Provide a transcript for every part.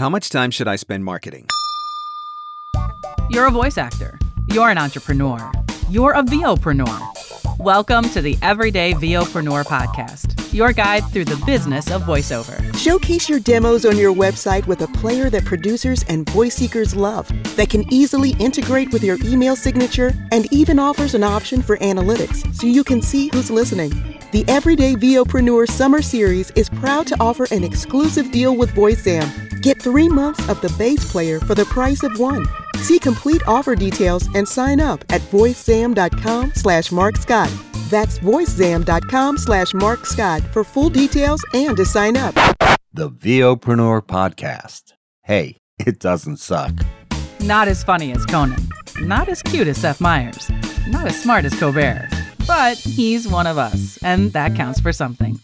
How much time should I spend marketing? You're a voice actor. You're an entrepreneur. You're a VOpreneur. Welcome to the Everyday VOpreneur podcast, your guide through the business of voiceover. Showcase your demos on your website with a player that producers and voice seekers love, that can easily integrate with your email signature, and even offers an option for analytics so you can see who's listening. The Everyday VOpreneur Summer Series is proud to offer an exclusive deal with VoiceZam Get three months of the base player for the price of one. See complete offer details and sign up at voicezam.com slash Marc Scott. That's voicezam.com slash Marc Scott for full details and to sign up. The VOpreneur Podcast. Hey, it doesn't suck. Not as funny as Conan. Not as cute as Seth Meyers. Not as smart as Colbert. But he's one of us, and that counts for something.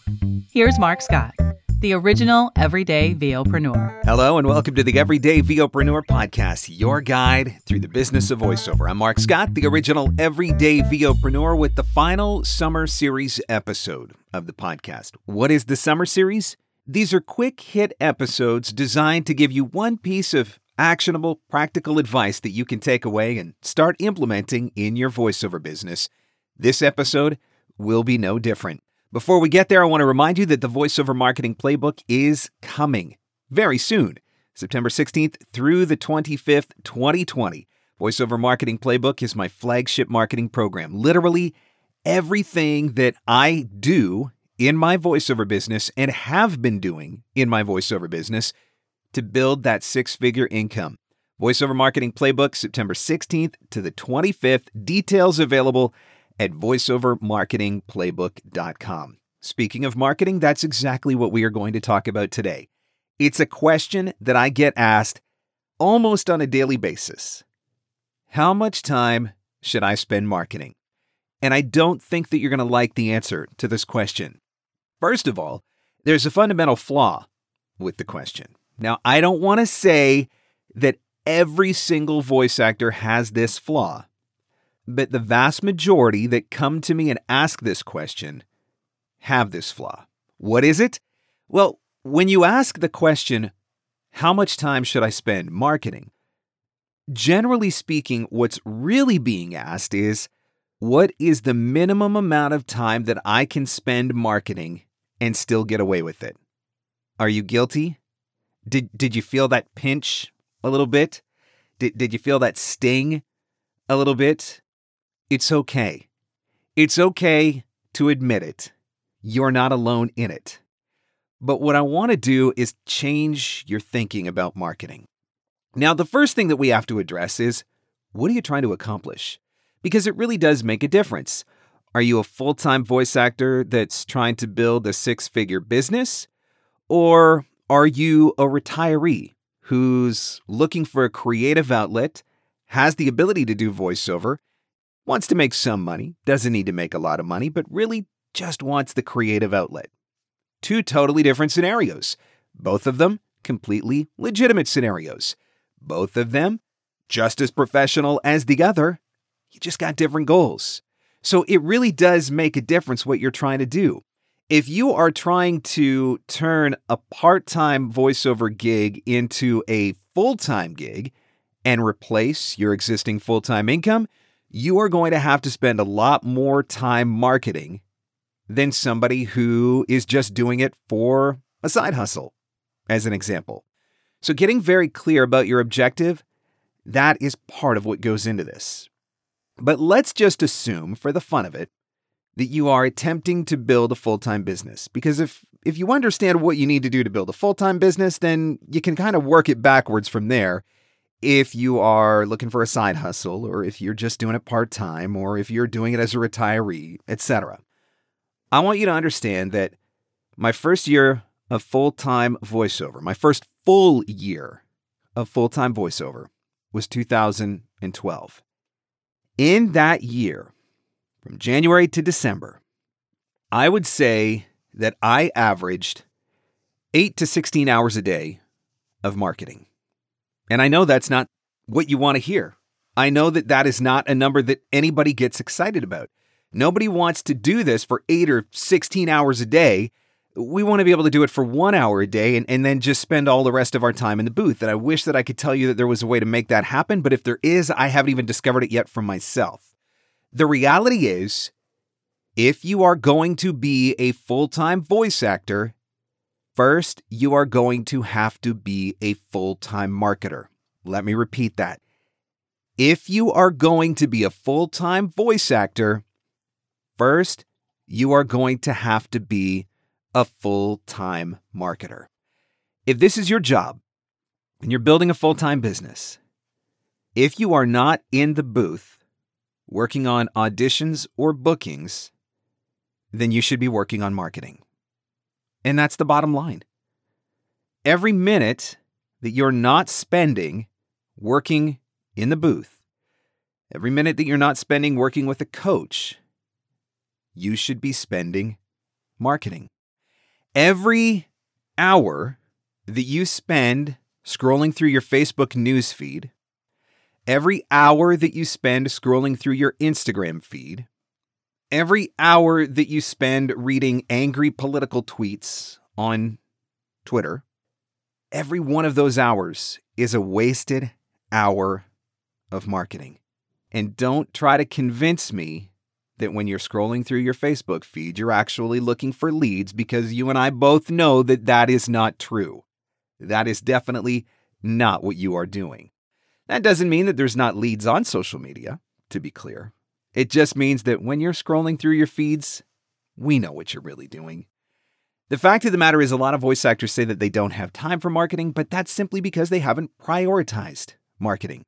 Here's Marc Scott the original everyday VOpreneur. Hello, and welcome to the Everyday VOpreneur podcast, your guide through the business of voiceover. I'm Marc Scott, the original everyday VOpreneur, with the final summer series episode of the podcast. What is the summer series? These are quick hit episodes designed to give you one piece of actionable, practical advice that you can take away and start implementing in your voiceover business. This episode will be no different. Before we get there, I want to remind you that the VoiceOver Marketing Playbook is coming very soon, September 16th through the 25th, 2020. VoiceOver Marketing Playbook is my flagship marketing program. Literally everything that I do in my voiceover business and have been doing in my voiceover business to build that six figure income. VoiceOver Marketing Playbook, September 16th to the 25th. Details available at voiceovermarketingplaybook.com. Speaking of marketing, that's exactly what we are going to talk about today. It's a question that I get asked almost on a daily basis. How much time should I spend marketing? And I don't think that you're going to like the answer to this question. First of all, there's a fundamental flaw with the question. Now, I don't want to say that every single voice actor has this flaw but the vast majority that come to me and ask this question have this flaw. What is it? Well, when you ask the question, how much time should I spend marketing? Generally speaking, what's really being asked is, what is the minimum amount of time that I can spend marketing and still get away with it? Are you guilty? Did, did you feel that pinch a little bit? Did, did you feel that sting a little bit? It's okay. It's okay to admit it. You're not alone in it. But what I want to do is change your thinking about marketing. Now, the first thing that we have to address is what are you trying to accomplish? Because it really does make a difference. Are you a full time voice actor that's trying to build a six figure business? Or are you a retiree who's looking for a creative outlet, has the ability to do voiceover, wants to make some money, doesn't need to make a lot of money, but really just wants the creative outlet. Two totally different scenarios. Both of them completely legitimate scenarios. Both of them just as professional as the other. You just got different goals. So it really does make a difference what you're trying to do. If you are trying to turn a part time voiceover gig into a full time gig and replace your existing full time income, you are going to have to spend a lot more time marketing than somebody who is just doing it for a side hustle, as an example. So, getting very clear about your objective, that is part of what goes into this. But let's just assume, for the fun of it, that you are attempting to build a full time business. Because if, if you understand what you need to do to build a full time business, then you can kind of work it backwards from there if you are looking for a side hustle or if you're just doing it part-time or if you're doing it as a retiree, etc. I want you to understand that my first year of full-time voiceover, my first full year of full-time voiceover was 2012. In that year, from January to December, I would say that I averaged 8 to 16 hours a day of marketing. And I know that's not what you want to hear. I know that that is not a number that anybody gets excited about. Nobody wants to do this for eight or 16 hours a day we want to be able to do it for one hour a day and, and then just spend all the rest of our time in the booth. And I wish that I could tell you that there was a way to make that happen, but if there is, I haven't even discovered it yet for myself. The reality is, if you are going to be a full time voice actor, first, you are going to have to be a full time marketer. Let me repeat that. If you are going to be a full time voice actor, first, you are going to have to be a full time marketer. If this is your job and you're building a full time business, if you are not in the booth working on auditions or bookings, then you should be working on marketing. And that's the bottom line. Every minute that you're not spending working in the booth, every minute that you're not spending working with a coach, you should be spending marketing. Every hour that you spend scrolling through your Facebook newsfeed, every hour that you spend scrolling through your Instagram feed, every hour that you spend reading angry political tweets on Twitter, every one of those hours is a wasted hour of marketing. And don't try to convince me that when you're scrolling through your Facebook feed, you're actually looking for leads because you and I both know that that is not true. That is definitely not what you are doing. That doesn't mean that there's not leads on social media, to be clear. It just means that when you're scrolling through your feeds, we know what you're really doing. The fact of the matter is, a lot of voice actors say that they don't have time for marketing, but that's simply because they haven't prioritized marketing.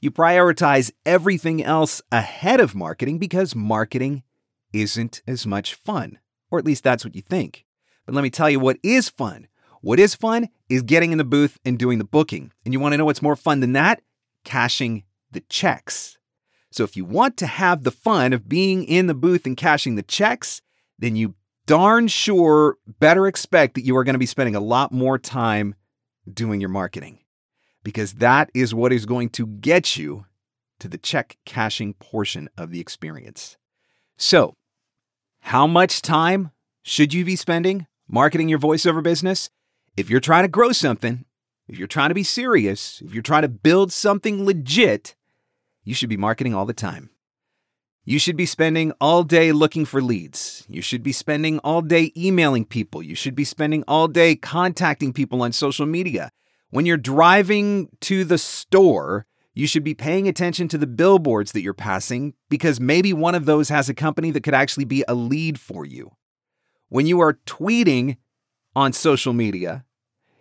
You prioritize everything else ahead of marketing because marketing isn't as much fun, or at least that's what you think. But let me tell you what is fun. What is fun is getting in the booth and doing the booking. And you want to know what's more fun than that? Cashing the checks. So if you want to have the fun of being in the booth and cashing the checks, then you darn sure better expect that you are going to be spending a lot more time doing your marketing because that is what is going to get you to the check cashing portion of the experience. So, how much time should you be spending marketing your voiceover business? If you're trying to grow something, if you're trying to be serious, if you're trying to build something legit, you should be marketing all the time. You should be spending all day looking for leads. You should be spending all day emailing people. You should be spending all day contacting people on social media. When you're driving to the store, you should be paying attention to the billboards that you're passing because maybe one of those has a company that could actually be a lead for you. When you are tweeting on social media,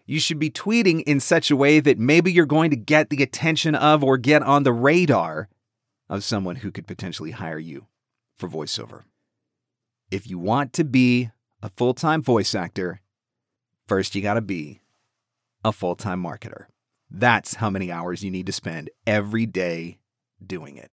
you should be tweeting in such a way that maybe you're going to get the attention of or get on the radar of someone who could potentially hire you for voiceover. If you want to be a full time voice actor, first you got to be a full time marketer. That's how many hours you need to spend every day doing it.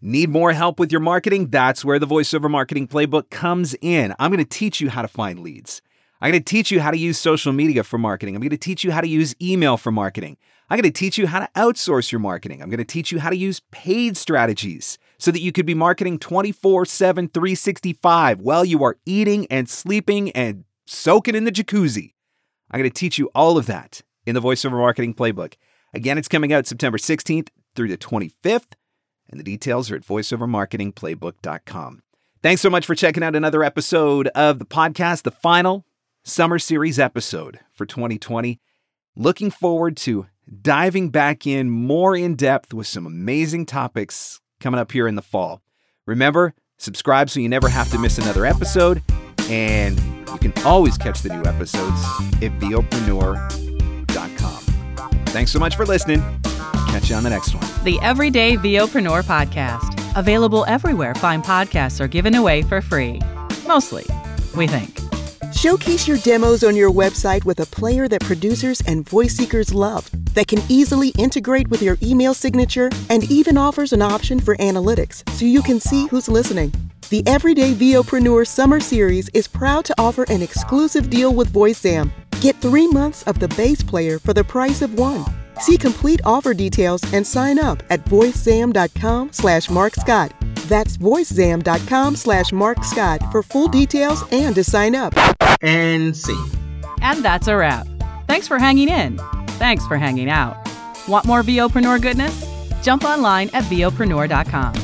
Need more help with your marketing? That's where the voiceover marketing playbook comes in. I'm going to teach you how to find leads. I'm going to teach you how to use social media for marketing. I'm going to teach you how to use email for marketing. I'm going to teach you how to outsource your marketing. I'm going to teach you how to use paid strategies so that you could be marketing 24 7, 365 while you are eating and sleeping and soaking in the jacuzzi. I'm going to teach you all of that in the voiceover marketing playbook. Again, it's coming out September 16th through the 25th, and the details are at voiceovermarketingplaybook.com. Thanks so much for checking out another episode of the podcast, the final summer series episode for 2020. Looking forward to diving back in more in depth with some amazing topics coming up here in the fall. Remember, subscribe so you never have to miss another episode, and you can always catch the new episodes at VOpreneur.com. Thanks so much for listening. Catch you on the next one. The Everyday VOpreneur Podcast. Available everywhere fine podcasts are given away for free. Mostly, we think. Showcase your demos on your website with a player that producers and voice seekers love that can easily integrate with your email signature and even offers an option for analytics so you can see who's listening. The Everyday VOpreneur Summer Series is proud to offer an exclusive deal with VoiceZam. Get three months of the base player for the price of one. See complete offer details and sign up at voicezam.com slash marcscott. That's voicezam.com slash Marc Scott for full details and to sign up. And see. And that's a wrap. Thanks for hanging in. Thanks for hanging out. Want more VOpreneur goodness? Jump online at VOpreneur.com.